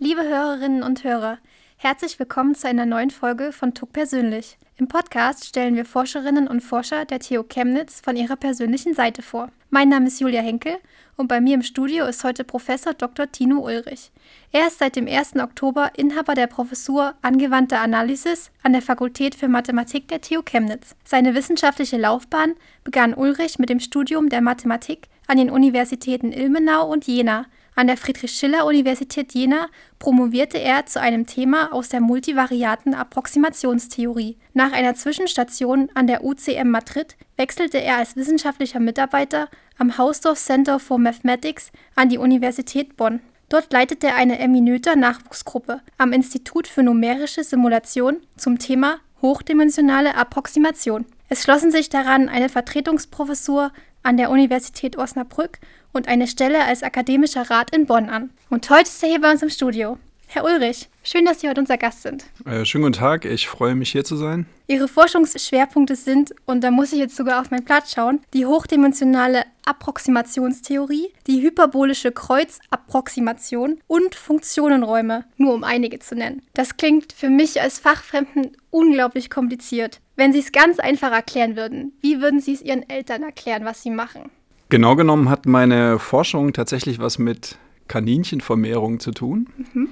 Liebe Hörerinnen und Hörer, herzlich willkommen zu einer neuen Folge von TUC Persönlich. Im Podcast stellen wir Forscherinnen und Forscher der TU Chemnitz von ihrer persönlichen Seite vor. Mein Name ist Julia Henkel und bei mir im Studio ist heute Professor Dr. Tino Ulrich. Er ist seit dem 1. Oktober Inhaber der Professur Angewandte Analysis an der Fakultät für Mathematik der TU Chemnitz. Seine wissenschaftliche Laufbahn begann Ulrich mit dem Studium der Mathematik an den Universitäten Ilmenau und Jena an der Friedrich-Schiller-Universität Jena promovierte er zu einem Thema aus der multivariaten Approximationstheorie. Nach einer Zwischenstation an der UCM Madrid wechselte er als wissenschaftlicher Mitarbeiter am Hausdorff Center for Mathematics an die Universität Bonn. Dort leitete er eine Eminöter-Nachwuchsgruppe am Institut für numerische Simulation zum Thema hochdimensionale Approximation. Es schlossen sich daran eine Vertretungsprofessur an der Universität Osnabrück und eine Stelle als akademischer Rat in Bonn an. Und heute ist er hier bei uns im Studio. Herr Ulrich, schön, dass Sie heute unser Gast sind. Äh, schönen guten Tag, ich freue mich hier zu sein. Ihre Forschungsschwerpunkte sind, und da muss ich jetzt sogar auf mein Blatt schauen, die hochdimensionale Approximationstheorie, die hyperbolische Kreuzapproximation und Funktionenräume, nur um einige zu nennen. Das klingt für mich als Fachfremden unglaublich kompliziert. Wenn Sie es ganz einfach erklären würden, wie würden Sie es Ihren Eltern erklären, was Sie machen? Genau genommen hat meine Forschung tatsächlich was mit Kaninchenvermehrung zu tun. Mhm.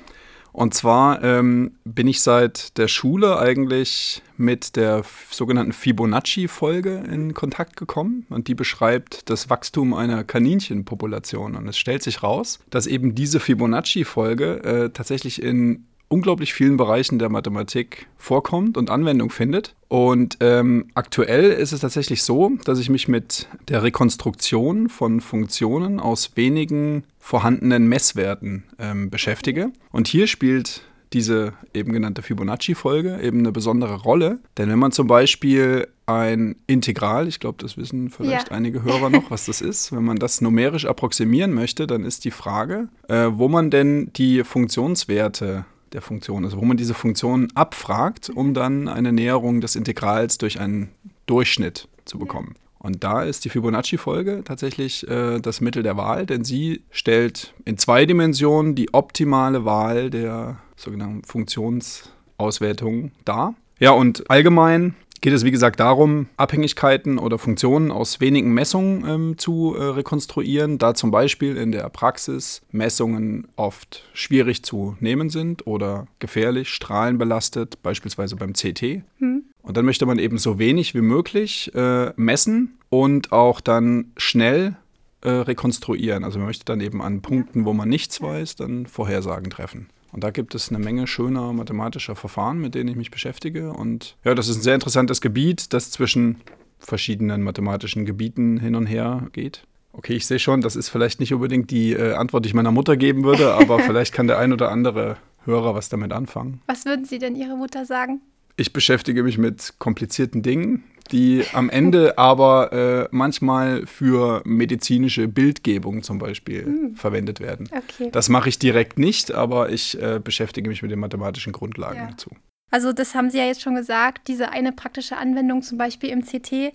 Und zwar ähm, bin ich seit der Schule eigentlich mit der sogenannten Fibonacci-Folge in Kontakt gekommen. Und die beschreibt das Wachstum einer Kaninchenpopulation. Und es stellt sich raus, dass eben diese Fibonacci-Folge äh, tatsächlich in unglaublich vielen Bereichen der Mathematik vorkommt und Anwendung findet. Und ähm, aktuell ist es tatsächlich so, dass ich mich mit der Rekonstruktion von Funktionen aus wenigen vorhandenen Messwerten ähm, beschäftige. Und hier spielt diese eben genannte Fibonacci-Folge eben eine besondere Rolle. Denn wenn man zum Beispiel ein Integral, ich glaube, das wissen vielleicht ja. einige Hörer noch, was das ist, wenn man das numerisch approximieren möchte, dann ist die Frage, äh, wo man denn die Funktionswerte der Funktion, also wo man diese Funktion abfragt, um dann eine Näherung des Integrals durch einen Durchschnitt zu bekommen. Und da ist die Fibonacci-Folge tatsächlich äh, das Mittel der Wahl, denn sie stellt in zwei Dimensionen die optimale Wahl der sogenannten Funktionsauswertung dar. Ja, und allgemein geht es, wie gesagt, darum, Abhängigkeiten oder Funktionen aus wenigen Messungen ähm, zu äh, rekonstruieren, da zum Beispiel in der Praxis Messungen oft schwierig zu nehmen sind oder gefährlich, strahlenbelastet, beispielsweise beim CT. Hm. Und dann möchte man eben so wenig wie möglich äh, messen und auch dann schnell äh, rekonstruieren. Also man möchte dann eben an Punkten, wo man nichts weiß, dann Vorhersagen treffen. Und da gibt es eine Menge schöner mathematischer Verfahren, mit denen ich mich beschäftige. Und ja, das ist ein sehr interessantes Gebiet, das zwischen verschiedenen mathematischen Gebieten hin und her geht. Okay, ich sehe schon, das ist vielleicht nicht unbedingt die äh, Antwort, die ich meiner Mutter geben würde, aber vielleicht kann der ein oder andere Hörer was damit anfangen. Was würden Sie denn Ihrer Mutter sagen? Ich beschäftige mich mit komplizierten Dingen, die am Ende aber äh, manchmal für medizinische Bildgebung zum Beispiel mhm. verwendet werden. Okay. Das mache ich direkt nicht, aber ich äh, beschäftige mich mit den mathematischen Grundlagen ja. dazu. Also das haben Sie ja jetzt schon gesagt, diese eine praktische Anwendung zum Beispiel im CT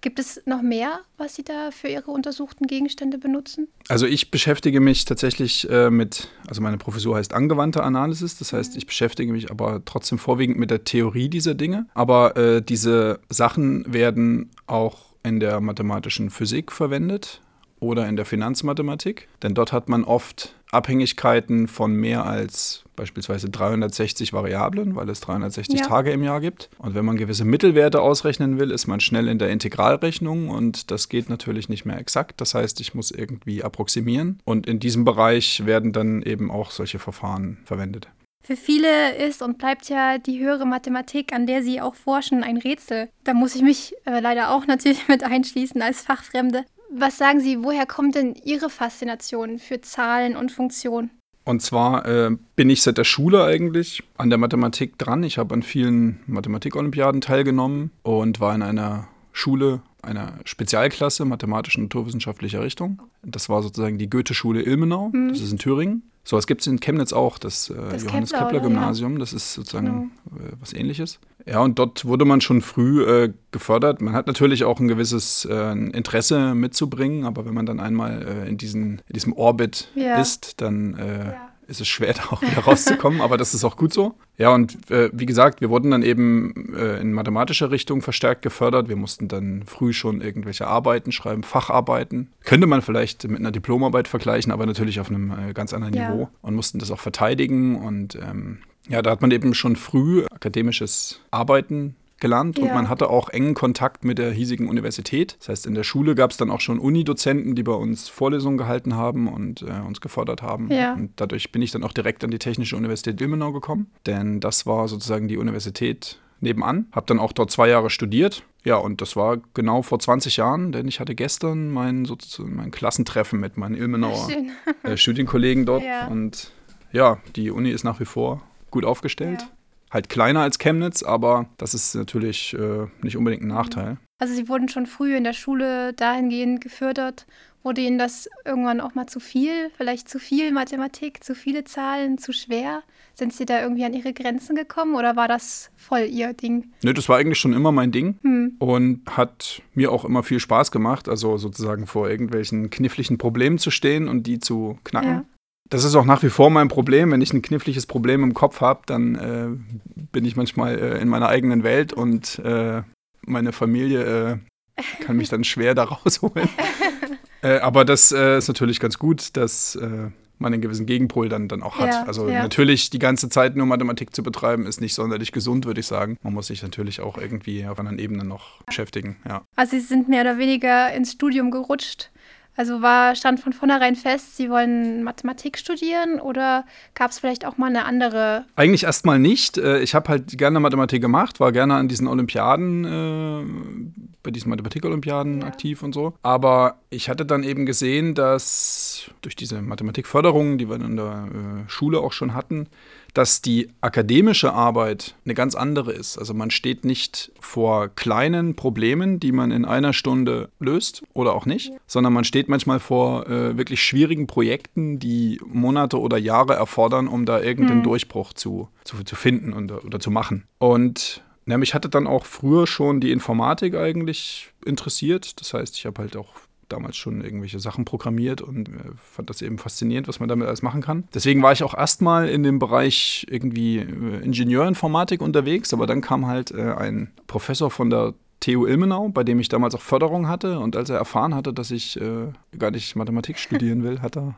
Gibt es noch mehr, was Sie da für Ihre untersuchten Gegenstände benutzen? Also ich beschäftige mich tatsächlich äh, mit, also meine Professur heißt angewandte Analysis, das heißt, mhm. ich beschäftige mich aber trotzdem vorwiegend mit der Theorie dieser Dinge. Aber äh, diese Sachen werden auch in der mathematischen Physik verwendet oder in der Finanzmathematik, denn dort hat man oft Abhängigkeiten von mehr als beispielsweise 360 Variablen, weil es 360 ja. Tage im Jahr gibt. Und wenn man gewisse Mittelwerte ausrechnen will, ist man schnell in der Integralrechnung und das geht natürlich nicht mehr exakt. Das heißt, ich muss irgendwie approximieren und in diesem Bereich werden dann eben auch solche Verfahren verwendet. Für viele ist und bleibt ja die höhere Mathematik, an der sie auch forschen, ein Rätsel. Da muss ich mich äh, leider auch natürlich mit einschließen als Fachfremde. Was sagen Sie, woher kommt denn Ihre Faszination für Zahlen und Funktionen? Und zwar äh, bin ich seit der Schule eigentlich an der Mathematik dran. Ich habe an vielen Mathematik-Olympiaden teilgenommen und war in einer Schule, einer Spezialklasse mathematisch-naturwissenschaftlicher Richtung. Das war sozusagen die Goethe-Schule Ilmenau, mhm. das ist in Thüringen. So was gibt es in Chemnitz auch, das, äh, das Johannes Kepler, Gymnasium, ja. das ist sozusagen genau. äh, was ähnliches. Ja, und dort wurde man schon früh äh, gefördert. Man hat natürlich auch ein gewisses äh, Interesse mitzubringen, aber wenn man dann einmal äh, in, diesen, in diesem Orbit ja. ist, dann äh, ja. ist es schwer, da auch wieder rauszukommen, aber das ist auch gut so. Ja, und äh, wie gesagt, wir wurden dann eben äh, in mathematischer Richtung verstärkt gefördert. Wir mussten dann früh schon irgendwelche Arbeiten schreiben, Facharbeiten. Könnte man vielleicht mit einer Diplomarbeit vergleichen, aber natürlich auf einem ganz anderen ja. Niveau und mussten das auch verteidigen. Und ähm, ja, da hat man eben schon früh akademisches Arbeiten gelernt ja. und man hatte auch engen Kontakt mit der hiesigen Universität. Das heißt, in der Schule gab es dann auch schon Unidozenten, die bei uns Vorlesungen gehalten haben und äh, uns gefordert haben. Ja. Und dadurch bin ich dann auch direkt an die Technische Universität Ilmenau gekommen, denn das war sozusagen die Universität nebenan. Habe dann auch dort zwei Jahre studiert. Ja, und das war genau vor 20 Jahren, denn ich hatte gestern mein, sozusagen mein Klassentreffen mit meinen Ilmenauer äh, Studienkollegen dort. Ja. Und ja, die Uni ist nach wie vor gut aufgestellt. Ja halt kleiner als Chemnitz, aber das ist natürlich äh, nicht unbedingt ein Nachteil. Also Sie wurden schon früh in der Schule dahingehend gefördert. Wurde Ihnen das irgendwann auch mal zu viel? Vielleicht zu viel Mathematik, zu viele Zahlen, zu schwer? Sind Sie da irgendwie an Ihre Grenzen gekommen oder war das voll Ihr Ding? Nö, das war eigentlich schon immer mein Ding hm. und hat mir auch immer viel Spaß gemacht, also sozusagen vor irgendwelchen kniffligen Problemen zu stehen und die zu knacken. Ja. Das ist auch nach wie vor mein Problem. Wenn ich ein kniffliges Problem im Kopf habe, dann äh, bin ich manchmal äh, in meiner eigenen Welt und äh, meine Familie äh, kann mich dann schwer da rausholen. Äh, aber das äh, ist natürlich ganz gut, dass man einen gewissen Gegenpol dann, dann auch hat. Ja, also ja. natürlich die ganze Zeit nur Mathematik zu betreiben, ist nicht sonderlich gesund, würde ich sagen. Man muss sich natürlich auch irgendwie auf anderen Ebenen noch beschäftigen. Ja. Also Sie sind mehr oder weniger ins Studium gerutscht also war, stand von vornherein fest, Sie wollen Mathematik studieren oder gab es vielleicht auch mal eine andere? Eigentlich erstmal nicht. Äh, ich habe halt gerne Mathematik gemacht, war gerne an diesen Olympiaden, äh, bei diesen Mathematik-Olympiaden ja. aktiv und so. Aber ich hatte dann eben gesehen, dass durch diese Mathematikförderung, die wir in der äh, Schule auch schon hatten, dass die akademische Arbeit eine ganz andere ist. Also man steht nicht vor kleinen Problemen, die man in einer Stunde löst oder auch nicht, sondern man steht manchmal vor äh, wirklich schwierigen Projekten, die Monate oder Jahre erfordern, um da irgendeinen mhm. Durchbruch zu, zu, zu finden und, oder zu machen. Und ja, mich hatte dann auch früher schon die Informatik eigentlich interessiert. Das heißt, ich habe halt auch damals schon irgendwelche Sachen programmiert und äh, fand das eben faszinierend, was man damit alles machen kann. Deswegen war ich auch erstmal in dem Bereich irgendwie äh, Ingenieurinformatik unterwegs, aber dann kam halt äh, ein Professor von der TU Ilmenau, bei dem ich damals auch Förderung hatte. Und als er erfahren hatte, dass ich äh, gar nicht Mathematik studieren will, hat er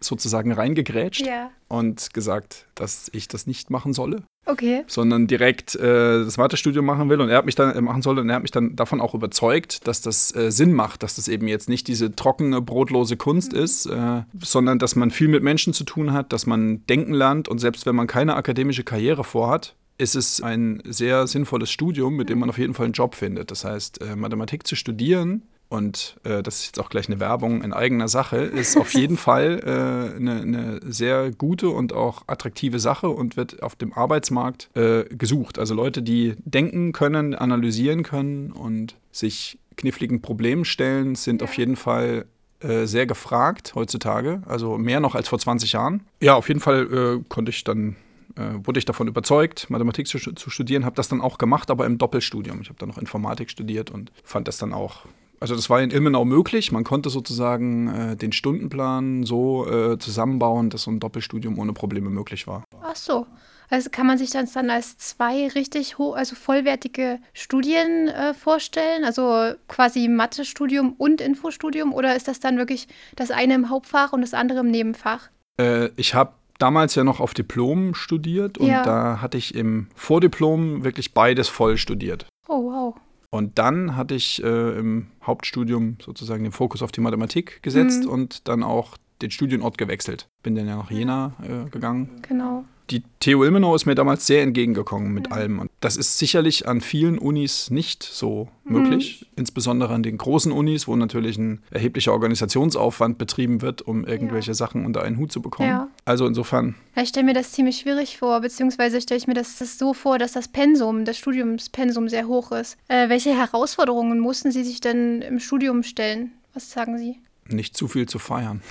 sozusagen reingegrätscht ja. und gesagt, dass ich das nicht machen solle. Okay. Sondern direkt äh, das Mathestudium machen will und er hat mich dann äh, machen soll und er hat mich dann davon auch überzeugt, dass das äh, Sinn macht, dass das eben jetzt nicht diese trockene, brotlose Kunst mhm. ist, äh, sondern dass man viel mit Menschen zu tun hat, dass man denken lernt und selbst wenn man keine akademische Karriere vorhat, ist es ein sehr sinnvolles Studium, mit dem man auf jeden Fall einen Job findet. Das heißt, äh, Mathematik zu studieren und äh, das ist jetzt auch gleich eine Werbung in eigener Sache, ist auf jeden Fall äh, eine, eine, sehr gute und auch attraktive Sache und wird auf dem Arbeitsmarkt äh, gesucht. Also Leute, die denken können, analysieren können und sich kniffligen Problemen stellen, sind auf jeden Fall äh, sehr gefragt heutzutage. Also mehr noch als vor 20 Jahren. Ja, auf jeden Fall äh, konnte ich dann äh, wurde ich davon überzeugt, Mathematik zu, zu studieren, habe das dann auch gemacht, aber im Doppelstudium. Ich habe dann noch Informatik studiert und fand das dann auch also das war in Ilmenau möglich. Man konnte sozusagen äh, den Stundenplan so äh, zusammenbauen, dass so ein Doppelstudium ohne Probleme möglich war. Ach so. Also kann man sich das dann als zwei richtig hoch, also vollwertige Studien äh, vorstellen? Also quasi Mathestudium und Infostudium? Oder ist das dann wirklich das eine im Hauptfach und das andere im Nebenfach? Äh, ich habe damals ja noch auf Diplom studiert und ja. da hatte ich im Vordiplom wirklich beides voll studiert. Oh, wow. Und dann hatte ich äh, im Hauptstudium sozusagen den Fokus auf die Mathematik gesetzt mhm. und dann auch den Studienort gewechselt. Bin dann ja nach Jena äh, gegangen. Genau die TU Ilmenau ist mir damals sehr entgegengekommen mit allem. Und das ist sicherlich an vielen Unis nicht so mhm. möglich. Insbesondere an den großen Unis, wo natürlich ein erheblicher Organisationsaufwand betrieben wird, um irgendwelche ja. Sachen unter einen Hut zu bekommen. Ja. Also insofern. ich stelle mir das ziemlich schwierig vor, beziehungsweise stelle ich mir das, das, so vor, dass das Pensum, das Studiumspensum sehr hoch ist. Äh, welche Herausforderungen mussten Sie sich denn im Studium stellen? Was sagen Sie? Nicht zu viel zu feiern.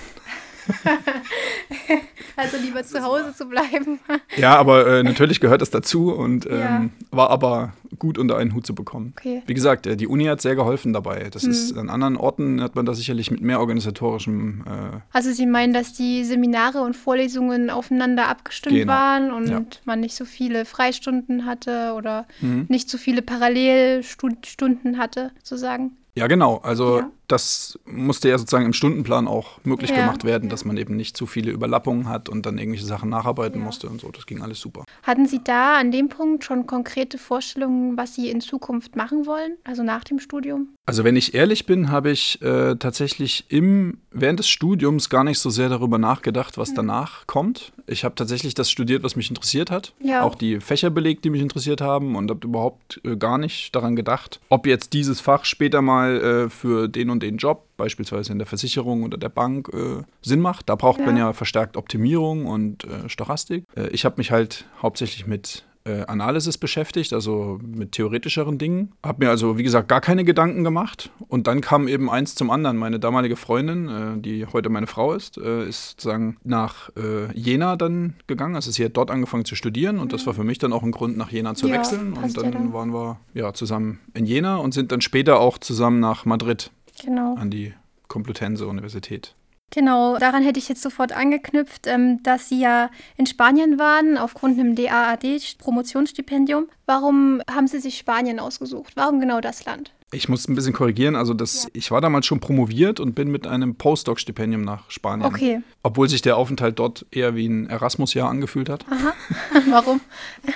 also lieber zu Hause zu bleiben. ja, aber äh, natürlich gehört das dazu und ähm, ja. war aber gut unter einen Hut zu bekommen. Okay. Wie gesagt, äh, die Uni hat sehr geholfen dabei. Das hm. ist an anderen Orten hat man da sicherlich mit mehr organisatorischem. Äh also Sie meinen, dass die Seminare und Vorlesungen aufeinander abgestimmt genau. waren und ja. man nicht so viele Freistunden hatte oder mhm. nicht so viele Parallelstunden hatte, sozusagen? Ja, genau. Also ja. Das musste ja sozusagen im Stundenplan auch möglich ja. gemacht werden, dass man eben nicht zu viele Überlappungen hat und dann irgendwelche Sachen nacharbeiten ja. musste und so. Das ging alles super. Hatten Sie da an dem Punkt schon konkrete Vorstellungen, was Sie in Zukunft machen wollen, also nach dem Studium? Also wenn ich ehrlich bin, habe ich äh, tatsächlich im, während des Studiums gar nicht so sehr darüber nachgedacht, was mhm. danach kommt. Ich habe tatsächlich das studiert, was mich interessiert hat. Ja. Auch die Fächer belegt, die mich interessiert haben und habe überhaupt äh, gar nicht daran gedacht, ob jetzt dieses Fach später mal äh, für den und den Job, beispielsweise in der Versicherung oder der Bank, äh, Sinn macht. Da braucht ja. man ja verstärkt Optimierung und äh, Stochastik. Äh, ich habe mich halt hauptsächlich mit äh, Analysis beschäftigt, also mit theoretischeren Dingen. Habe mir also, wie gesagt, gar keine Gedanken gemacht. Und dann kam eben eins zum anderen. Meine damalige Freundin, äh, die heute meine Frau ist, äh, ist sozusagen nach Jena dann gegangen. Also sie hat dort angefangen zu studieren und das war für mich dann auch ein Grund, nach Jena zu ja, wechseln. Und dann, ja dann, waren wir ja zusammen in Jena und sind dann später auch zusammen nach Madrid genau. an die Complutense Universität. Genau, daran hätte ich jetzt sofort angeknüpft, ähm, dass Sie ja in Spanien waren aufgrund einem DAAD-Promotionsstipendium. Warum haben Sie sich Spanien ausgesucht? Warum genau das Land? Ich muss ein bisschen korrigieren. Also, das, ja. ich war damals schon promoviert und bin mit einem Postdoc-Stipendium nach Spanien. Okay. Obwohl sich der Aufenthalt dort eher wie ein Erasmus-Jahr angefühlt hat. Aha. Warum?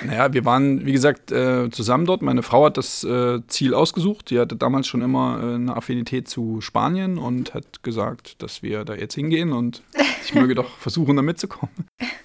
naja, wir waren, wie gesagt, äh, zusammen dort. Meine Frau hat das äh, Ziel ausgesucht. Die hatte damals schon immer äh, eine Affinität zu Spanien und hat gesagt, dass wir da jetzt hingehen und ich möge doch versuchen, da mitzukommen.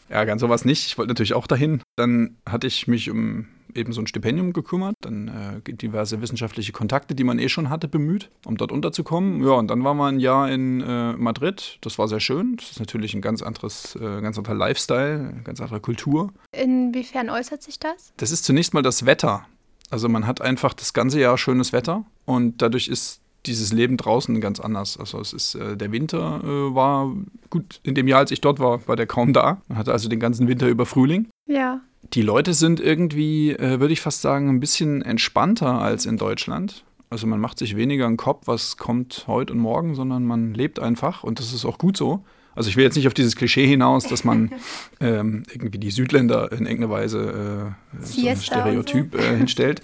Ja, ganz sowas nicht. Ich wollte natürlich auch dahin. Dann hatte ich mich um eben so ein Stipendium gekümmert, dann äh, diverse wissenschaftliche Kontakte, die man eh schon hatte, bemüht, um dort unterzukommen. Ja, und dann waren wir ein Jahr in äh, Madrid. Das war sehr schön. Das ist natürlich ein ganz anderes, äh, ganz anderer Lifestyle, eine ganz andere Kultur. Inwiefern äußert sich das? Das ist zunächst mal das Wetter. Also man hat einfach das ganze Jahr schönes Wetter und dadurch ist dieses Leben draußen ganz anders. Also es ist, äh, der Winter äh, war gut, in dem Jahr, als ich dort war, war der kaum da. Man hatte also den ganzen Winter über Frühling. Ja. Die Leute sind irgendwie, äh, würde ich fast sagen, ein bisschen entspannter als in Deutschland. Also man macht sich weniger einen Kopf, was kommt heute und morgen, sondern man lebt einfach und das ist auch gut so. Also ich will jetzt nicht auf dieses Klischee hinaus, dass man ähm, irgendwie die Südländer in irgendeiner Weise äh, so ein Stereotyp äh, hinstellt.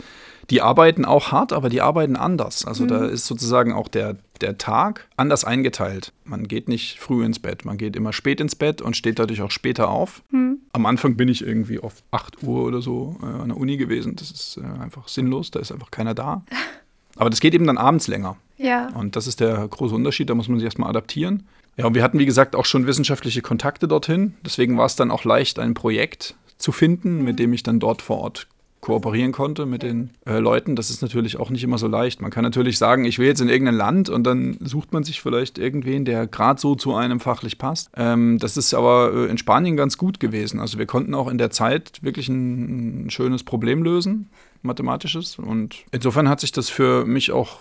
Die arbeiten auch hart, aber die arbeiten anders. Also mhm. da ist sozusagen auch der, der Tag anders eingeteilt. Man geht nicht früh ins Bett, man geht immer spät ins Bett und steht dadurch auch später auf. Mhm. Am Anfang bin ich irgendwie auf 8 Uhr oder so äh, an der Uni gewesen. Das ist äh, einfach sinnlos, da ist einfach keiner da. Aber das geht eben dann abends länger. Ja. Und das ist der große Unterschied, da muss man sich erstmal adaptieren. Ja, und wir hatten, wie gesagt, auch schon wissenschaftliche Kontakte dorthin. Deswegen war es dann auch leicht, ein Projekt zu finden, mit dem ich dann dort vor Ort kooperieren konnte mit den äh, Leuten. Das ist natürlich auch nicht immer so leicht. Man kann natürlich sagen, ich will jetzt in irgendein Land und dann sucht man sich vielleicht irgendwen, der gerade so zu einem fachlich passt. Ähm, das ist aber äh, in Spanien ganz gut gewesen. Also wir konnten auch in der Zeit wirklich ein, ein schönes Problem lösen, mathematisches. Und insofern hat sich das für mich auch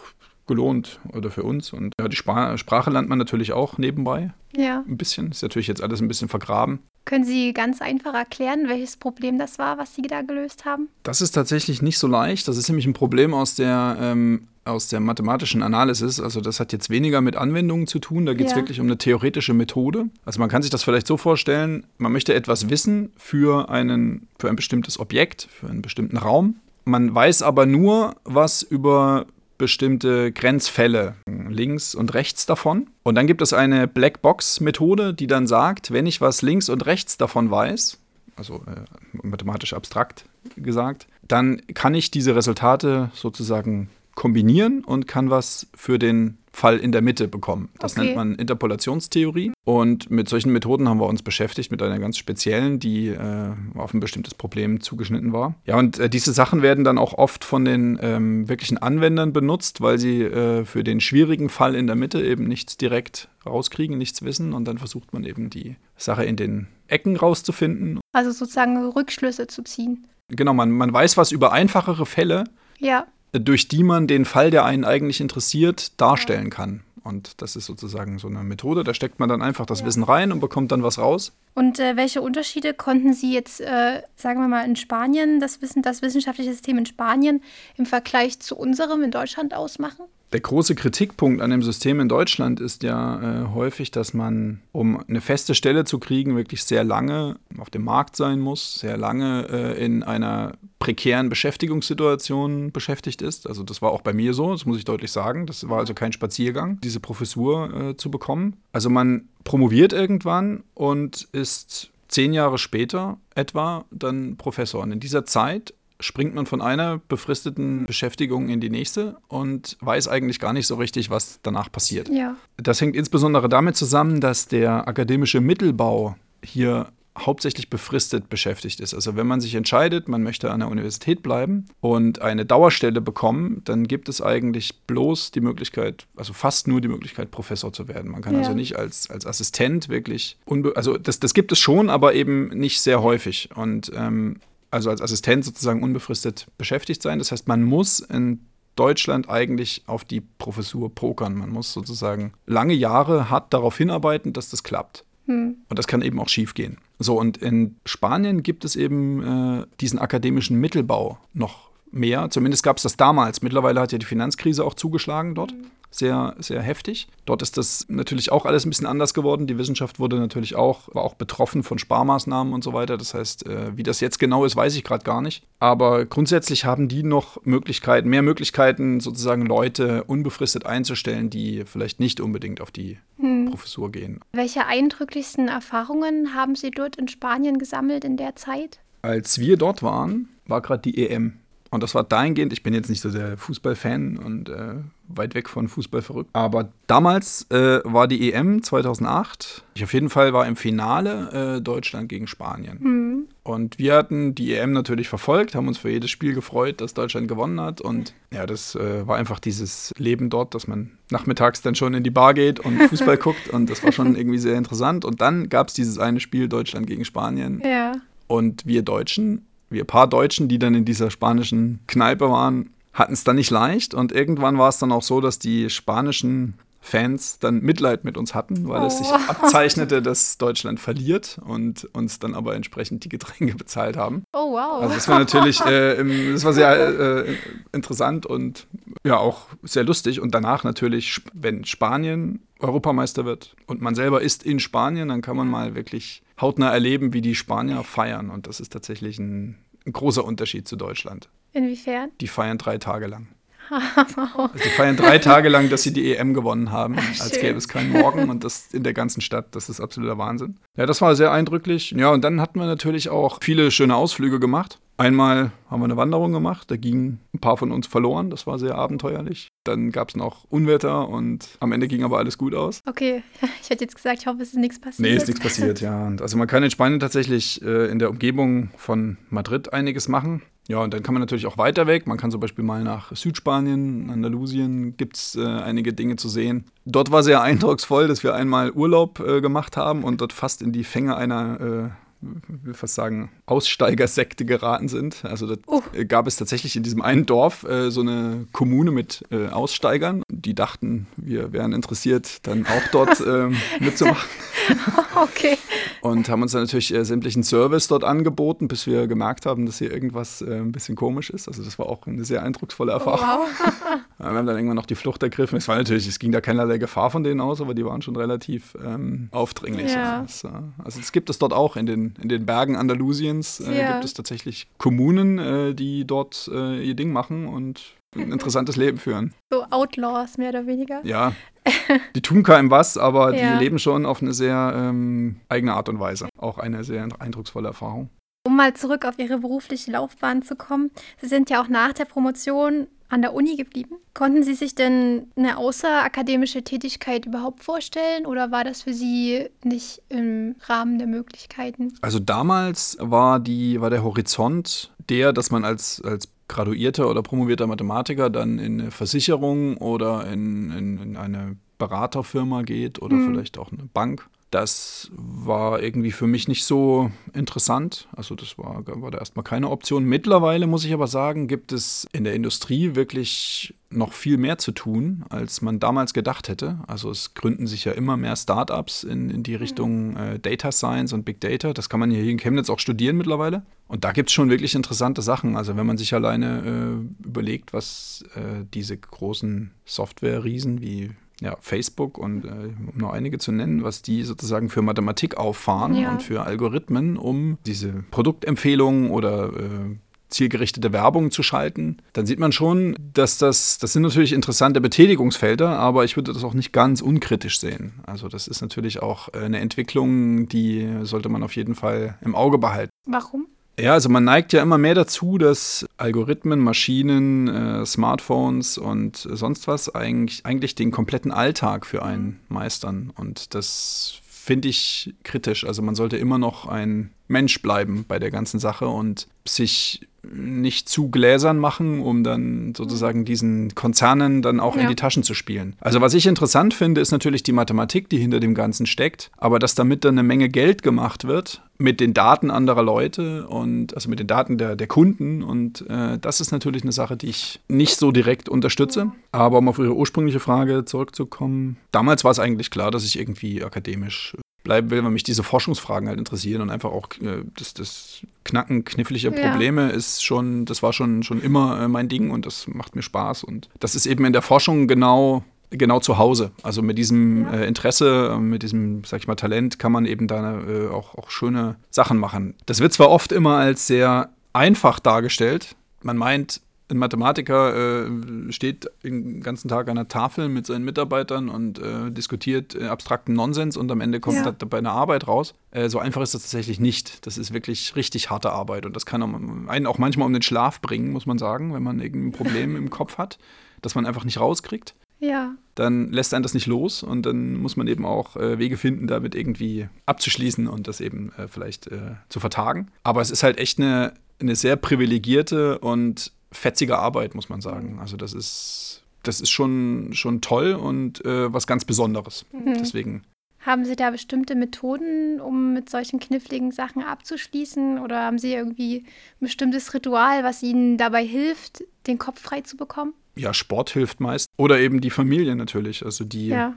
gelohnt oder für uns. Und ja, die Sprache lernt man natürlich auch nebenbei. Ja. Ein bisschen. Ist natürlich jetzt alles ein bisschen vergraben. Können Sie ganz einfach erklären, welches Problem das war, was Sie da gelöst haben? Das ist tatsächlich nicht so leicht. Das ist nämlich ein Problem aus der, ähm, aus der mathematischen Analysis. Also das hat jetzt weniger mit Anwendungen zu tun. Da geht es ja. wirklich um eine theoretische Methode. Also man kann sich das vielleicht so vorstellen, man möchte etwas wissen für, einen, für ein bestimmtes Objekt, für einen bestimmten Raum. Man weiß aber nur was über bestimmte Grenzfälle links und rechts davon. Und dann gibt es eine Blackbox-Methode, die dann sagt, wenn ich was links und rechts davon weiß, also äh, mathematisch abstrakt gesagt, dann kann ich diese Resultate sozusagen kombinieren und kann was für den Fall in der Mitte bekommen. Das okay. nennt man Interpolationstheorie. Und mit solchen Methoden haben wir uns beschäftigt, mit einer ganz speziellen, die äh, auf ein bestimmtes Problem zugeschnitten war. Ja, und äh, diese Sachen werden dann auch oft von den ähm, wirklichen Anwendern benutzt, weil sie äh, für den schwierigen Fall in der Mitte eben nichts direkt rauskriegen, nichts wissen. Und dann versucht man eben die Sache in den Ecken rauszufinden. Also sozusagen Rückschlüsse zu ziehen. Genau, man, man weiß was über einfachere Fälle. Ja durch die man den Fall, der einen eigentlich interessiert, darstellen kann. Und das ist sozusagen so eine Methode, da steckt man dann einfach das ja. Wissen rein und bekommt dann was raus. Und äh, welche Unterschiede konnten Sie jetzt, äh, sagen wir mal, in Spanien, das, Wissen, das wissenschaftliche System in Spanien im Vergleich zu unserem in Deutschland ausmachen? Der große Kritikpunkt an dem System in Deutschland ist ja äh, häufig, dass man, um eine feste Stelle zu kriegen, wirklich sehr lange auf dem Markt sein muss, sehr lange äh, in einer prekären Beschäftigungssituation beschäftigt ist. Also das war auch bei mir so, das muss ich deutlich sagen. Das war also kein Spaziergang, diese Professur äh, zu bekommen. Also man promoviert irgendwann und ist zehn Jahre später etwa dann Professor. Und in dieser Zeit springt man von einer befristeten Beschäftigung in die nächste und weiß eigentlich gar nicht so richtig, was danach passiert. Ja. Das hängt insbesondere damit zusammen, dass der akademische Mittelbau hier hauptsächlich befristet beschäftigt ist. Also wenn man sich entscheidet, man möchte an der Universität bleiben und eine Dauerstelle bekommen, dann gibt es eigentlich bloß die Möglichkeit, also fast nur die Möglichkeit, Professor zu werden. Man kann ja. also nicht als, als Assistent wirklich, also das, das gibt es schon, aber eben nicht sehr häufig. Und ähm, also als Assistent sozusagen unbefristet beschäftigt sein. Das heißt, man muss in Deutschland eigentlich auf die Professur pokern. Man muss sozusagen lange Jahre hart darauf hinarbeiten, dass das klappt. Hm. Und das kann eben auch schief gehen. So, und in Spanien gibt es eben äh, diesen akademischen Mittelbau noch mehr. Zumindest gab es das damals. Mittlerweile hat ja die Finanzkrise auch zugeschlagen dort. Mhm sehr, sehr heftig. Dort ist das natürlich auch alles ein bisschen anders geworden. Die Wissenschaft wurde natürlich auch, war auch betroffen von Sparmaßnahmen und so weiter. Das heißt, äh, wie das jetzt genau ist, weiß ich gerade gar nicht. Aber grundsätzlich haben die noch Möglichkeiten, mehr Möglichkeiten, sozusagen Leute unbefristet einzustellen, die vielleicht nicht unbedingt auf die hm. Professur gehen. Welche eindrücklichsten Erfahrungen haben Sie dort in Spanien gesammelt in der Zeit? Als wir dort waren, war gerade die EM. Und das war dahingehend, ich bin jetzt nicht so der Fußballfan und äh, weit weg von Fußball verrückt. Aber damals äh, war die EM 2008. Ich auf jeden Fall war im Finale äh, Deutschland gegen Spanien. Mhm. Und wir hatten die EM natürlich verfolgt, haben uns für jedes Spiel gefreut, dass Deutschland gewonnen hat. Und ja, das äh, war einfach dieses Leben dort, dass man nachmittags dann schon in die Bar geht und Fußball guckt. Und das war schon irgendwie sehr interessant. Und dann gab es dieses eine Spiel Deutschland gegen Spanien. Ja. Und wir Deutschen wir paar Deutschen, die dann in dieser spanischen Kneipe waren, hatten es dann nicht leicht. Und irgendwann war es dann auch so, dass die spanischen Fans dann Mitleid mit uns hatten, weil oh. es sich oh. abzeichnete, dass Deutschland verliert und uns dann aber entsprechend die Getränke bezahlt haben. Oh wow. Also das war natürlich, äh, das war sehr äh, interessant und ja auch sehr lustig. Und danach natürlich, wenn Spanien Europameister wird und man selber ist in Spanien, dann kann man mal wirklich hautnah erleben, wie die Spanier feiern. Und das ist tatsächlich ein, ein großer Unterschied zu Deutschland. Inwiefern? Die feiern drei Tage lang. die feiern drei Tage lang, dass sie die EM gewonnen haben, Ach, als gäbe es keinen Morgen und das in der ganzen Stadt. Das ist absoluter Wahnsinn. Ja, das war sehr eindrücklich. Ja, und dann hatten wir natürlich auch viele schöne Ausflüge gemacht. Einmal haben wir eine Wanderung gemacht, da gingen ein paar von uns verloren, das war sehr abenteuerlich. Dann gab es noch Unwetter und am Ende ging aber alles gut aus. Okay, ich hätte jetzt gesagt, ich hoffe, es ist nichts passiert. Nee, ist nichts passiert, ja. Und also man kann in Spanien tatsächlich äh, in der Umgebung von Madrid einiges machen. Ja, und dann kann man natürlich auch weiter weg. Man kann zum Beispiel mal nach Südspanien, Andalusien, gibt es äh, einige Dinge zu sehen. Dort war sehr eindrucksvoll, dass wir einmal Urlaub äh, gemacht haben und dort fast in die Fänge einer äh, will fast sagen, Aussteigersekte geraten sind. Also da uh. gab es tatsächlich in diesem einen Dorf äh, so eine Kommune mit äh, Aussteigern. Die dachten, wir wären interessiert, dann auch dort äh, mitzumachen. okay. Und haben uns dann natürlich äh, sämtlichen Service dort angeboten, bis wir gemerkt haben, dass hier irgendwas äh, ein bisschen komisch ist. Also das war auch eine sehr eindrucksvolle Erfahrung. Oh, wow. wir haben dann irgendwann noch die Flucht ergriffen. Es war natürlich, es ging da keinerlei Gefahr von denen aus, aber die waren schon relativ ähm, aufdringlich. Ja. Also, das, also es gibt es dort auch in den in den Bergen Andalusiens äh, ja. gibt es tatsächlich Kommunen, äh, die dort äh, ihr Ding machen und ein interessantes Leben führen. So Outlaws, mehr oder weniger. Ja. Die tun keinem was, aber ja. die leben schon auf eine sehr ähm, eigene Art und Weise. Auch eine sehr eindrucksvolle Erfahrung. Um mal zurück auf Ihre berufliche Laufbahn zu kommen. Sie sind ja auch nach der Promotion an der Uni geblieben. Konnten Sie sich denn eine außerakademische Tätigkeit überhaupt vorstellen oder war das für Sie nicht im Rahmen der Möglichkeiten? Also damals war, die, war der Horizont der, dass man als, als graduierter oder promovierter Mathematiker dann in eine Versicherung oder in, in, in eine Beraterfirma geht oder mhm. vielleicht auch eine Bank Das war irgendwie für mich nicht so interessant. Also das war, war da erstmal keine Option. Mittlerweile muss ich aber sagen, gibt es in der Industrie wirklich noch viel mehr zu tun, als man damals gedacht hätte. Also es gründen sich ja immer mehr Startups in, in die Richtung äh, Data Science und Big Data. Das kann man hier in Chemnitz auch studieren mittlerweile. Und da gibt es schon wirklich interessante Sachen. Also wenn man sich alleine äh, überlegt, was äh, diese großen Software-Riesen wie ja, Facebook und äh, um nur einige zu nennen, was die sozusagen für Mathematik auffahren ja. und für Algorithmen, um diese Produktempfehlungen oder äh, zielgerichtete Werbung zu schalten, dann sieht man schon, dass das, das sind natürlich interessante Betätigungsfelder, aber ich würde das auch nicht ganz unkritisch sehen. Also das ist natürlich auch äh, eine Entwicklung, die sollte man auf jeden Fall im Auge behalten. Warum? Ja, also man neigt ja immer mehr dazu, dass Algorithmen, Maschinen, äh, Smartphones und sonst was eigentlich, eigentlich den kompletten Alltag für einen meistern. Und das finde ich kritisch. Also man sollte immer noch ein Mensch bleiben bei der ganzen Sache und sich nicht zu gläsern machen, um dann sozusagen diesen Konzernen dann auch ja. in die Taschen zu spielen. Also was ich interessant finde, ist natürlich die Mathematik, die hinter dem Ganzen steckt, aber dass damit dann eine Menge Geld gemacht wird mit den Daten anderer Leute und also mit den Daten der, der Kunden und äh, das ist natürlich eine Sache, die ich nicht so direkt unterstütze. Aber um auf Ihre ursprüngliche Frage zurückzukommen, damals war es eigentlich klar, dass ich irgendwie akademisch bleiben will, weil mich diese Forschungsfragen halt interessieren und einfach auch äh, das, das Knacken knifflicher Probleme ja. ist schon, das war schon, schon immer äh, mein Ding und das macht mir Spaß. Und das ist eben in der Forschung genau, genau zu Hause. Also mit diesem ja. äh, Interesse, mit diesem, sag ich mal, Talent kann man eben da äh, auch, auch schöne Sachen machen. Das wird zwar oft immer als sehr einfach dargestellt. Man meint, ein Mathematiker äh, steht den ganzen Tag an der Tafel mit seinen Mitarbeitern und äh, diskutiert äh, abstrakten Nonsens und am Ende kommt ja. dabei eine Arbeit raus. Äh, so einfach ist das tatsächlich nicht. Das ist wirklich richtig harte Arbeit und das kann einen auch manchmal um den Schlaf bringen, muss man sagen, wenn man irgendein Problem im Kopf hat, das man einfach nicht rauskriegt. Ja. Dann lässt einen das nicht los und dann muss man eben auch äh, Wege finden, damit irgendwie abzuschließen und das eben äh, vielleicht zu vertagen. Aber es ist halt echt eine, eine sehr privilegierte und fetzige Arbeit, muss man sagen. Also das ist, das ist schon, schon toll und äh, was ganz Besonderes. Mhm. Deswegen. Haben Sie da bestimmte Methoden, um mit solchen kniffligen Sachen abzuschließen? Oder haben Sie irgendwie ein bestimmtes Ritual, was Ihnen dabei hilft, den Kopf frei zu bekommen? Ja, Sport hilft meist. Oder eben die Familie natürlich. Also die, ja.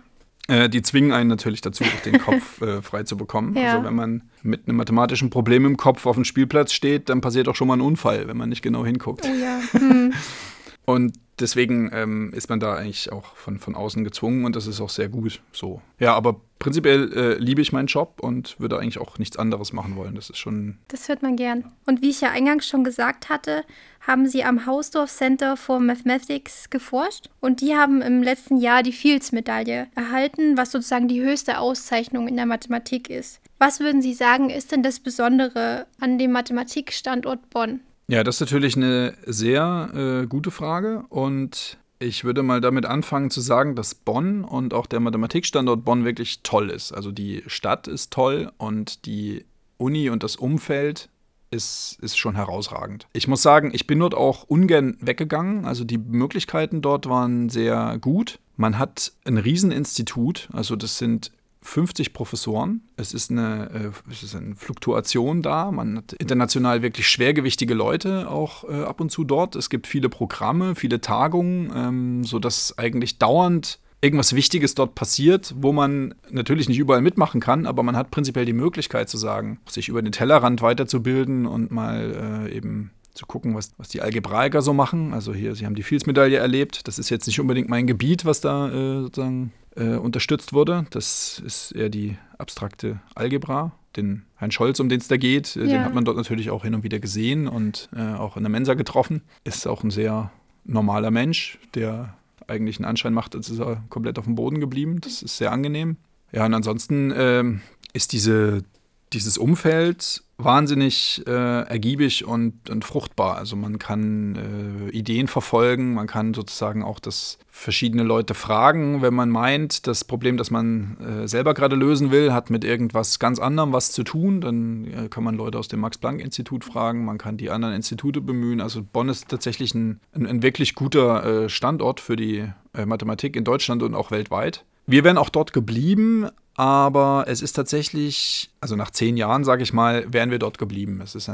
Äh, die zwingen einen natürlich dazu, den Kopf äh, frei zu bekommen. Ja. Also wenn man mit einem mathematischen Problem im Kopf auf dem Spielplatz steht, dann passiert auch schon mal ein Unfall, wenn man nicht genau hinguckt. Oh ja. Hm. Und deswegen ähm, ist man da eigentlich auch von, von außen gezwungen und das ist auch sehr gut so. Ja, aber prinzipiell äh, liebe ich meinen Job und würde eigentlich auch nichts anderes machen wollen. Das ist schon. Das hört man gern. Und wie ich ja eingangs schon gesagt hatte, haben sie am Hausdorf Center for Mathematics geforscht und die haben im letzten Jahr die Fields-Medaille erhalten, was sozusagen die höchste Auszeichnung in der Mathematik ist. Was würden Sie sagen, ist denn das Besondere an dem Mathematikstandort Bonn? Ja, das ist natürlich eine sehr äh, gute Frage und ich würde mal damit anfangen zu sagen, dass Bonn und auch der Mathematikstandort Bonn wirklich toll ist. Also die Stadt ist toll und die Uni und das Umfeld ist, ist schon herausragend. Ich muss sagen, ich bin dort auch ungern weggegangen. Also die Möglichkeiten dort waren sehr gut. Man hat ein Rieseninstitut, also das sind 50 Professoren. Es ist, eine, äh, es ist eine Fluktuation da. Man hat international wirklich schwergewichtige Leute auch äh, ab und zu dort. Es gibt viele Programme, viele Tagungen, ähm, sodass eigentlich dauernd irgendwas Wichtiges dort passiert, wo man natürlich nicht überall mitmachen kann, aber man hat prinzipiell die Möglichkeit zu sagen, sich über den Tellerrand weiterzubilden und mal äh, eben zu gucken, was, was die Algebraiker so machen. Also hier, sie haben die Fields-Medaille erlebt. Das ist jetzt nicht unbedingt mein Gebiet, was da äh, sozusagen äh, unterstützt wurde. Das ist eher die abstrakte Algebra. Den Herrn Scholz, um den es da geht, äh, ja. den hat man dort natürlich auch hin und wieder gesehen und äh, auch in der Mensa getroffen. Ist auch ein sehr normaler Mensch, der eigentlich einen Anschein macht, als ist er komplett auf dem Boden geblieben. Das ist sehr angenehm. Ja, und ansonsten ähm, ist diese, dieses Umfeld wahnsinnig äh, ergiebig und, und, fruchtbar. Also man kann äh, Ideen verfolgen, man kann sozusagen auch das verschiedene Leute fragen, wenn man meint, das Problem, das man äh, selber gerade lösen will, hat mit irgendwas ganz anderem was zu tun. Dann äh, kann man Leute aus dem Max-Planck-Institut fragen, man kann die anderen Institute bemühen. Also Bonn ist tatsächlich ein, ein, ein wirklich guter äh, Standort für die äh, Mathematik in Deutschland und auch weltweit. Wir wären auch dort geblieben, aber es ist tatsächlich, also nach zehn Jahren, sage ich mal, wären wir dort geblieben. Es ist, äh,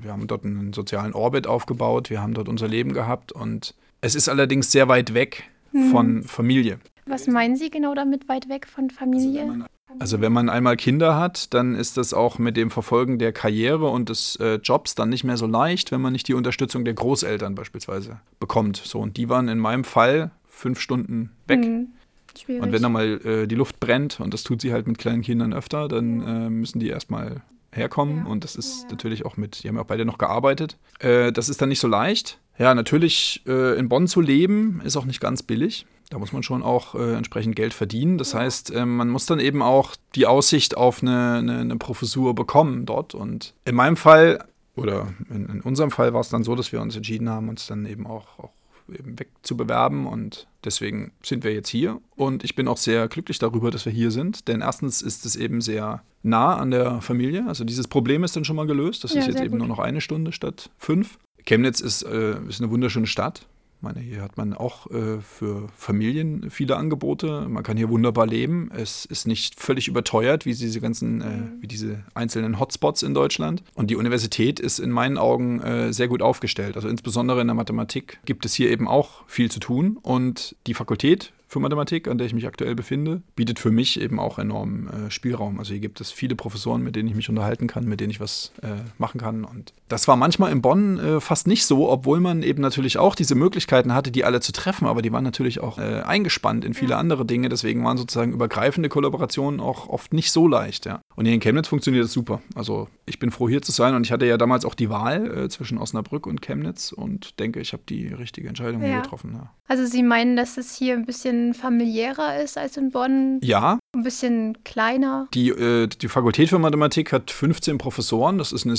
wir haben dort einen sozialen Orbit aufgebaut, wir haben dort unser Leben gehabt und es ist allerdings sehr weit weg mhm. von Familie. Was meinen Sie genau damit, weit weg von Familie? Also wenn, man, also wenn man einmal Kinder hat, dann ist das auch mit dem Verfolgen der Karriere und des äh, Jobs dann nicht mehr so leicht, wenn man nicht die Unterstützung der Großeltern beispielsweise bekommt. So, und die waren in meinem Fall fünf Stunden weg. Mhm. Schwierig. Und wenn da mal äh, die Luft brennt, und das tut sie halt mit kleinen Kindern öfter, dann äh, müssen die erstmal herkommen. Ja. Und das ist ja. natürlich auch mit, die haben ja auch beide noch gearbeitet. Äh, das ist dann nicht so leicht. Ja, natürlich äh, in Bonn zu leben, ist auch nicht ganz billig. Da muss man schon auch äh, entsprechend Geld verdienen. Das ja. heißt, äh, man muss dann eben auch die Aussicht auf eine, eine, eine, Professur bekommen dort. Und in meinem Fall, oder in, in unserem Fall war es dann so, dass wir uns entschieden haben, uns dann eben auch, auch eben wegzubewerben. Und deswegen sind wir jetzt hier. Und ich bin auch sehr glücklich darüber, dass wir hier sind. Denn erstens ist es eben sehr nah an der Familie. Also dieses Problem ist dann schon mal gelöst. Das ja, ist jetzt eben gut. nur noch eine Stunde statt fünf. Chemnitz ist, äh, ist eine wunderschöne Stadt. Ich meine, hier hat man auch äh, für Familien viele Angebote. Man kann hier wunderbar leben. Es ist nicht völlig überteuert, wie diese ganzen, äh, mhm. wie diese einzelnen Hotspots in Deutschland. Und die Universität ist in meinen Augen äh, sehr gut aufgestellt. Also insbesondere in der Mathematik gibt es hier eben auch viel zu tun. Und die Fakultät für Mathematik, an der ich mich aktuell befinde, bietet für mich eben auch enormen äh, Spielraum. Also hier gibt es viele Professoren, mit denen ich mich unterhalten kann, mit denen ich was äh, machen kann. Und das war manchmal in Bonn äh, fast nicht so, obwohl man eben natürlich auch diese Möglichkeiten hatte, die alle zu treffen, aber die waren natürlich auch äh, eingespannt in viele andere Dinge. Deswegen waren sozusagen übergreifende Kollaborationen auch oft nicht so leicht. Ja. Und hier in Chemnitz funktioniert das super. Also ich bin froh hier zu sein und ich hatte ja damals auch die Wahl äh, zwischen Osnabrück und Chemnitz und denke, ich habe die richtige Entscheidung ja. getroffen. Ja. Also Sie meinen, dass es hier ein bisschen familiärer ist als in Bonn. Ja. Ein bisschen kleiner. Die, äh, die Fakultät für Mathematik hat 15 Professoren. Das ist eine,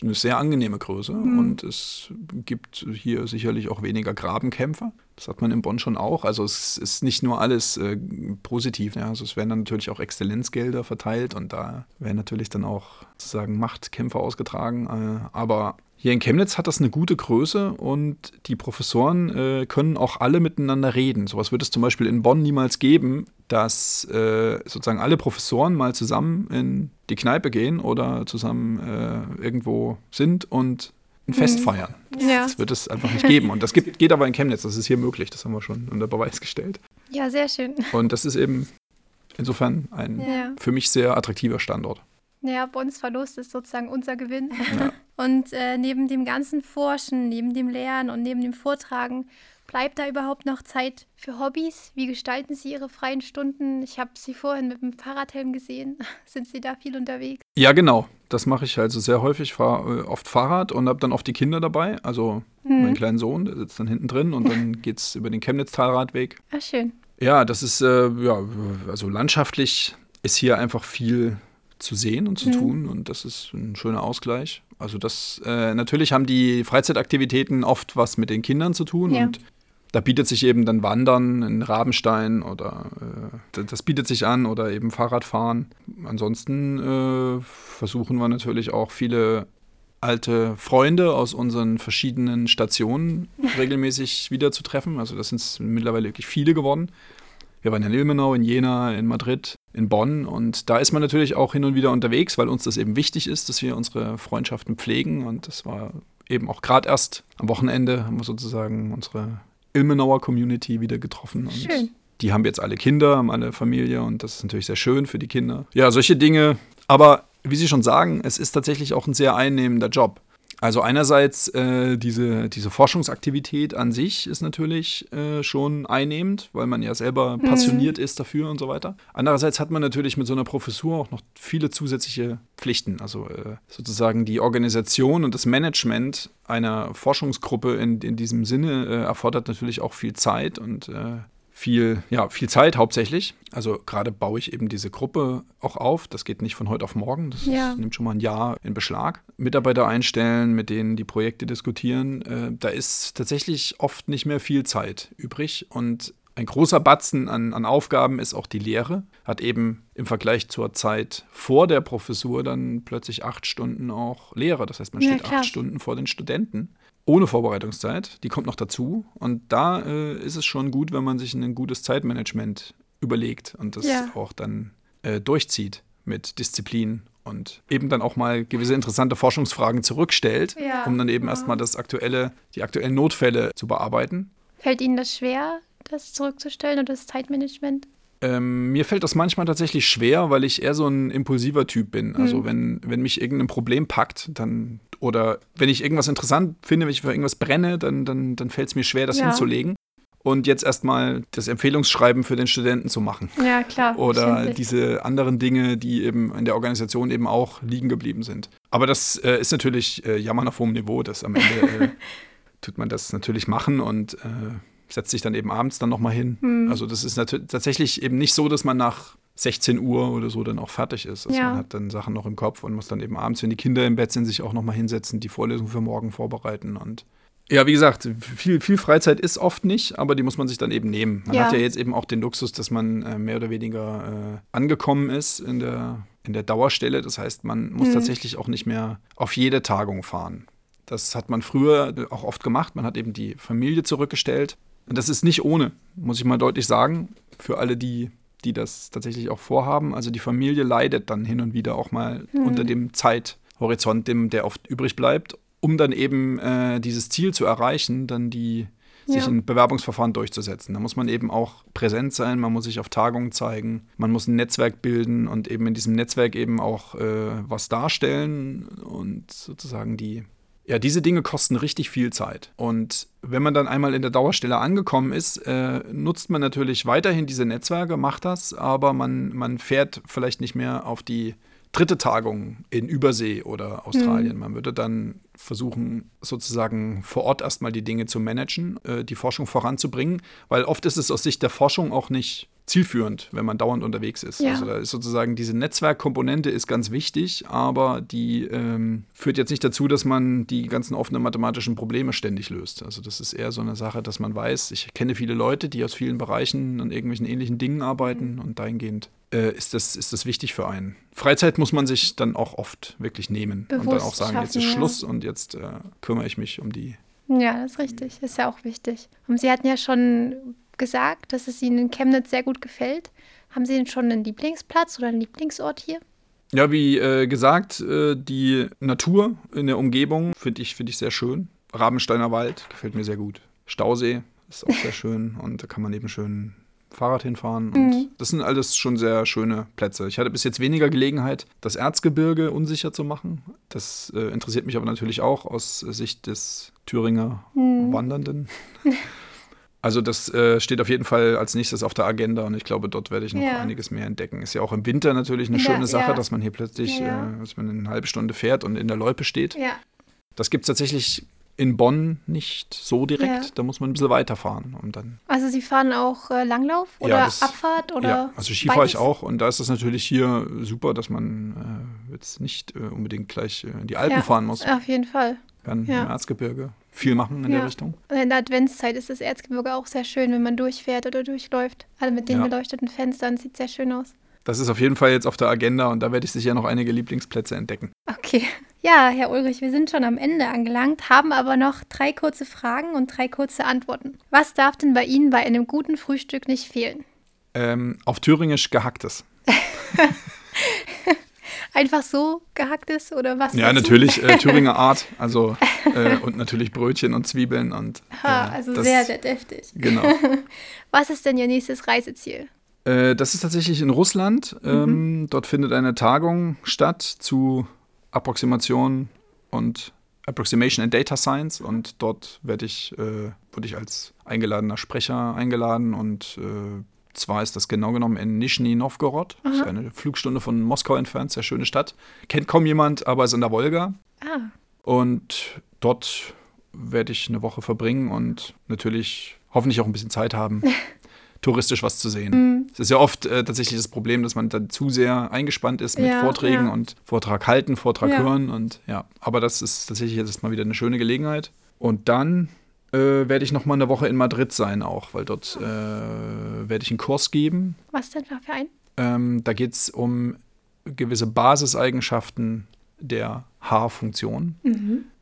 eine sehr angenehme Größe. Mhm. Und es gibt hier sicherlich auch weniger Grabenkämpfer. Das hat man in Bonn schon auch. Also es ist nicht nur alles äh, positiv. Ja. Also es werden dann natürlich auch Exzellenzgelder verteilt und da werden natürlich dann auch sozusagen Machtkämpfe ausgetragen. Äh, aber hier in Chemnitz hat das eine gute Größe und die Professoren äh, können auch alle miteinander reden. Sowas wird es zum Beispiel in Bonn niemals geben, dass äh, sozusagen alle Professoren mal zusammen in die Kneipe gehen oder zusammen äh, irgendwo sind und ein Fest mhm. feiern. Ja. Das wird es einfach nicht geben. Und das gibt, geht aber in Chemnitz, das ist hier möglich, das haben wir schon unter Beweis gestellt. Ja, sehr schön. Und das ist eben insofern ein ja. für mich sehr attraktiver Standort. Ja, Bonns Verlust ist sozusagen unser Gewinn. Ja. Und äh, neben dem ganzen Forschen, neben dem Lernen und neben dem Vortragen, bleibt da überhaupt noch Zeit für Hobbys? Wie gestalten Sie Ihre freien Stunden? Ich habe Sie vorhin mit dem Fahrradhelm gesehen. Sind Sie da viel unterwegs? Ja, genau. Das mache ich also sehr häufig. fahre äh, oft Fahrrad und habe dann oft die Kinder dabei. Also hm. meinen kleinen Sohn, der sitzt dann hinten drin und dann geht es über den Chemnitz-Talradweg. Ah, schön. Ja, das ist, äh, ja, also landschaftlich ist hier einfach viel zu sehen und zu mhm. tun und das ist ein schöner Ausgleich. Also das äh, natürlich haben die Freizeitaktivitäten oft was mit den Kindern zu tun ja. und da bietet sich eben dann Wandern in Rabenstein oder äh, das bietet sich an oder eben Fahrradfahren. Ansonsten äh, versuchen wir natürlich auch viele alte Freunde aus unseren verschiedenen Stationen regelmäßig wieder zu treffen. Also das sind mittlerweile wirklich viele geworden. Wir waren in Ilmenau, in Jena, in Madrid, in Bonn und da ist man natürlich auch hin und wieder unterwegs, weil uns das eben wichtig ist, dass wir unsere Freundschaften pflegen und das war eben auch gerade erst am Wochenende haben wir sozusagen unsere Ilmenauer Community wieder getroffen. Und schön. Die haben jetzt alle Kinder, haben alle Familie und das ist natürlich sehr schön für die Kinder. Ja, solche Dinge. Aber wie Sie schon sagen, es ist tatsächlich auch ein sehr einnehmender Job. Also einerseits äh, diese, diese Forschungsaktivität an sich ist natürlich äh, schon einnehmend, weil man ja selber mhm. passioniert ist dafür und so weiter. Andererseits hat man natürlich mit so einer Professur auch noch viele zusätzliche Pflichten. Also äh, sozusagen die Organisation und das Management einer Forschungsgruppe in, in diesem Sinne äh, erfordert natürlich auch viel Zeit und äh, viel, ja, viel Zeit hauptsächlich. Also gerade baue ich eben diese Gruppe auch auf. Das geht nicht von heute auf morgen. Das ja. nimmt schon mal ein Jahr in Beschlag. Mitarbeiter einstellen, mit denen die Projekte diskutieren. Äh, da ist tatsächlich oft nicht mehr viel Zeit übrig. Und ein großer Batzen an, an Aufgaben ist auch die Lehre. Hat eben im Vergleich zur Zeit vor der Professur dann plötzlich acht Stunden auch Lehre. Das heißt, man steht ja, acht Stunden vor den Studenten ohne Vorbereitungszeit. Die kommt noch dazu. Und da äh, ist es schon gut, wenn man sich ein gutes Zeitmanagement überlegt und das ja. auch dann äh, durchzieht mit Disziplin und eben dann auch mal gewisse interessante Forschungsfragen zurückstellt, Ja. um dann eben erstmal das aktuelle, die aktuellen Notfälle zu bearbeiten. Fällt Ihnen das schwer, das zurückzustellen oder das Zeitmanagement? Ähm, mir fällt das manchmal tatsächlich schwer, weil ich eher so ein impulsiver Typ bin. Also wenn, wenn mich irgendein Problem packt, dann oder wenn ich irgendwas interessant finde, wenn ich für irgendwas brenne, dann, dann, dann fällt es mir schwer, das Ja. hinzulegen. Und jetzt erstmal das Empfehlungsschreiben für den Studenten zu machen. Ja, klar. Oder diese anderen Dinge, die eben in der Organisation eben auch liegen geblieben sind. Aber das äh, ist natürlich äh, Jammern auf hohem Niveau. Das am Ende äh, tut man das natürlich machen und äh, setzt sich dann eben abends dann nochmal hin. Hm. Also das ist natürlich tatsächlich eben nicht so, dass man nach 16 Uhr oder so dann auch fertig ist. Also Ja. man hat dann Sachen noch im Kopf und muss dann eben abends, wenn die Kinder im Bett sind, sich auch nochmal hinsetzen, die Vorlesung für morgen vorbereiten und ja, wie gesagt, viel, viel Freizeit ist oft nicht, aber die muss man sich dann eben nehmen. Man Ja. hat ja jetzt eben auch den Luxus, dass man äh, mehr oder weniger äh, angekommen ist in der, in der Dauerstelle. Das heißt, man muss Mhm. tatsächlich auch nicht mehr auf jede Tagung fahren. Das hat man früher auch oft gemacht. Man hat eben die Familie zurückgestellt. Und das ist nicht ohne, muss ich mal deutlich sagen, für alle, die, die das tatsächlich auch vorhaben. Also die Familie leidet dann hin und wieder auch mal Mhm. unter dem Zeithorizont, dem, der oft übrig bleibt, um dann eben äh, dieses Ziel zu erreichen, dann die sich Ja. in Bewerbungsverfahren durchzusetzen. Da muss man eben auch präsent sein, man muss sich auf Tagungen zeigen, man muss ein Netzwerk bilden und eben in diesem Netzwerk eben auch äh, was darstellen und sozusagen die ja, diese Dinge kosten richtig viel Zeit. Und wenn man dann einmal in der Dauerstelle angekommen ist, äh, nutzt man natürlich weiterhin diese Netzwerke, macht das, aber man, man fährt vielleicht nicht mehr auf die dritte Tagung in Übersee oder Australien. Man würde dann versuchen, sozusagen vor Ort erstmal die Dinge zu managen, äh, die Forschung voranzubringen, weil oft ist es aus Sicht der Forschung auch nicht zielführend, wenn man dauernd unterwegs ist. Ja. Also da ist sozusagen diese Netzwerkkomponente ist ganz wichtig, aber die ähm, führt jetzt nicht dazu, dass man die ganzen offenen mathematischen Probleme ständig löst. Also das ist eher so eine Sache, dass man weiß, ich kenne viele Leute, die aus vielen Bereichen an irgendwelchen ähnlichen Dingen arbeiten und dahingehend äh, ist, das, ist das wichtig für einen. Freizeit muss man sich dann auch oft wirklich nehmen und dann Bewusst auch sagen, jetzt ist schaffen, ja. Schluss und jetzt äh, kümmere ich mich um die Ja, das ist richtig. Ist ja auch wichtig. Und Sie hatten ja schon gesagt, dass es Ihnen in Chemnitz sehr gut gefällt. Haben Sie denn schon einen Lieblingsplatz oder einen Lieblingsort hier? Ja, wie äh, gesagt, äh, die Natur in der Umgebung finde ich, find ich sehr schön. Rabensteiner Wald gefällt mir sehr gut. Stausee ist auch sehr schön und da kann man eben schön Fahrrad hinfahren. Und Mhm. das sind alles schon sehr schöne Plätze. Ich hatte bis jetzt weniger Gelegenheit, das Erzgebirge unsicher zu machen. Das äh, interessiert mich aber natürlich auch aus Sicht des Thüringer Mhm. Wandernden. Also das äh, steht auf jeden Fall als nächstes auf der Agenda und ich glaube, dort werde ich noch Ja. einiges mehr entdecken. Ist ja auch im Winter natürlich eine Ja, schöne Sache, ja. dass man hier plötzlich. Äh, dass man eine halbe Stunde fährt und in der Loipe steht. Ja. Das gibt es tatsächlich in Bonn nicht so direkt. Ja. Da muss man ein bisschen weiterfahren, um dann. Also Sie fahren auch äh, Langlauf oder Ja, das- Abfahrt oder ja, also Ski fahre ich auch und da ist es natürlich hier super, dass man äh, jetzt nicht äh, unbedingt gleich äh, in die Alpen Ja. fahren muss. Auf jeden Fall. Kann im Erzgebirge viel machen in der Richtung. In der Adventszeit ist das Erzgebirge auch sehr schön, wenn man durchfährt oder durchläuft. Also mit den beleuchteten Fenstern sieht sehr schön aus. Das ist auf jeden Fall jetzt auf der Agenda und da werde ich sicher noch einige Lieblingsplätze entdecken. Okay. Ja, Herr Ulrich, wir sind schon am Ende angelangt, haben aber noch drei kurze Fragen und drei kurze Antworten. Was darf denn bei Ihnen bei einem guten Frühstück nicht fehlen? Ähm, auf Thüringisch gehacktes. Einfach so gehacktes oder was? Ja, dazu? natürlich äh, Thüringer Art. Also äh, und natürlich Brötchen und Zwiebeln und. Ha, äh, also das- sehr, sehr deftig. Genau. Was ist denn Ihr nächstes Reiseziel? Äh, das ist tatsächlich in Russland. Ähm, dort findet eine Tagung statt zu Approximation und Approximation and Data Science und dort werde ich, äh, wurde ich als eingeladener Sprecher eingeladen und äh, zwar ist das genau genommen in Nischni Novgorod. Das ist eine Flugstunde von Moskau entfernt, sehr schöne Stadt. Kennt kaum jemand, aber ist in der Wolga. Ah, Und dort werde ich eine Woche verbringen und natürlich hoffentlich auch ein bisschen Zeit haben, touristisch was zu sehen. Es ist ja oft äh, tatsächlich das Problem, dass man dann zu sehr eingespannt ist mit Ja, Vorträgen ja. und Vortrag halten, Vortrag Ja. hören und ja. Aber das ist tatsächlich jetzt mal wieder eine schöne Gelegenheit. Und dann äh, werde ich noch mal eine Woche in Madrid sein auch, weil dort äh, werde ich einen Kurs geben. was denn für ein? Ähm, da geht es um gewisse Basiseigenschaften der Haarfunktion.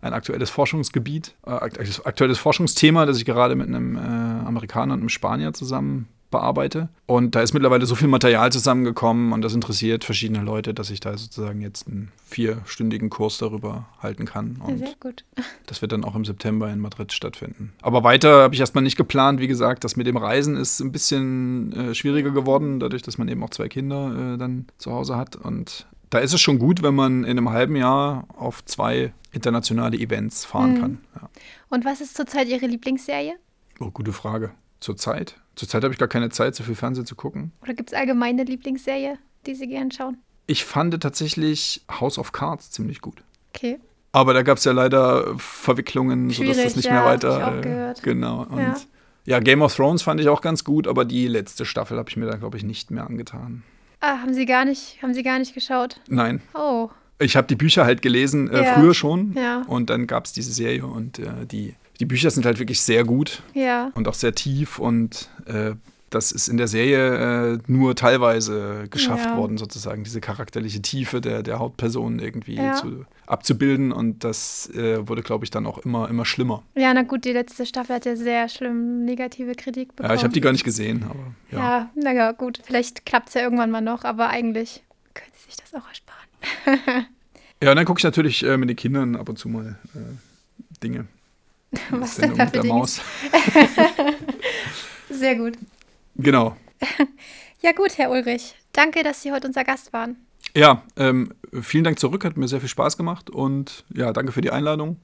Ein aktuelles Forschungsgebiet, äh, akt- aktuelles Forschungsthema, das ich gerade mit einem äh, Amerikaner und einem Spanier zusammen bearbeite. Und da ist mittlerweile so viel Material zusammengekommen und das interessiert verschiedene Leute, dass ich da sozusagen jetzt einen vierstündigen Kurs darüber halten kann. Und Sehr gut. das wird dann auch im September in Madrid stattfinden. Aber weiter habe ich erstmal nicht geplant. Wie gesagt, das mit dem Reisen ist ein bisschen äh, schwieriger geworden, dadurch, dass man eben auch zwei Kinder äh, dann zu Hause hat. Und da ist es schon gut, wenn man in einem halben Jahr auf zwei internationale Events fahren Mhm. kann. Ja. Und was ist zurzeit Ihre Lieblingsserie? Oh, gute Frage. Zurzeit? Zurzeit habe ich gar keine Zeit, so viel Fernsehen zu gucken. Oder gibt es allgemeine Lieblingsserie, die Sie gern schauen? Ich fand tatsächlich House of Cards ziemlich gut. Okay. Aber da gab es ja leider Verwicklungen, sodass Schwierig, das nicht ja, mehr hab weiter. ich auch äh, gehört. Genau. Und Ja. ja. Game of Thrones fand ich auch ganz gut, aber die letzte Staffel habe ich mir da, glaube ich, nicht mehr angetan. Ah, haben Sie gar nicht, haben Sie gar nicht geschaut? Nein. Oh, Ich habe die Bücher halt gelesen, äh, Ja. früher schon. Ja. Und dann gab es diese Serie und äh, die, die Bücher sind halt wirklich sehr gut ja. und auch sehr tief und äh, das ist in der Serie äh, nur teilweise geschafft Ja. worden, sozusagen, diese charakterliche Tiefe der, der Hauptpersonen irgendwie Ja. zu, abzubilden. Und das äh, wurde, glaube ich, dann auch immer, immer schlimmer. Ja, na gut, die letzte Staffel hat ja sehr schlimm negative Kritik bekommen. Ja, ich habe die gar nicht gesehen, aber ja. Ja, na ja, gut. Vielleicht klappt es ja irgendwann mal noch, aber eigentlich können Sie sich das auch ersparen. Ja, und dann gucke ich natürlich äh, mit den Kindern ab und zu mal äh, Dinge. Was denn da für? Maus. Sehr gut. Genau. Ja gut, Herr Ulrich. Danke, dass Sie heute unser Gast waren. Ja, ähm, vielen Dank zurück, hat mir sehr viel Spaß gemacht und ja, danke für die Einladung.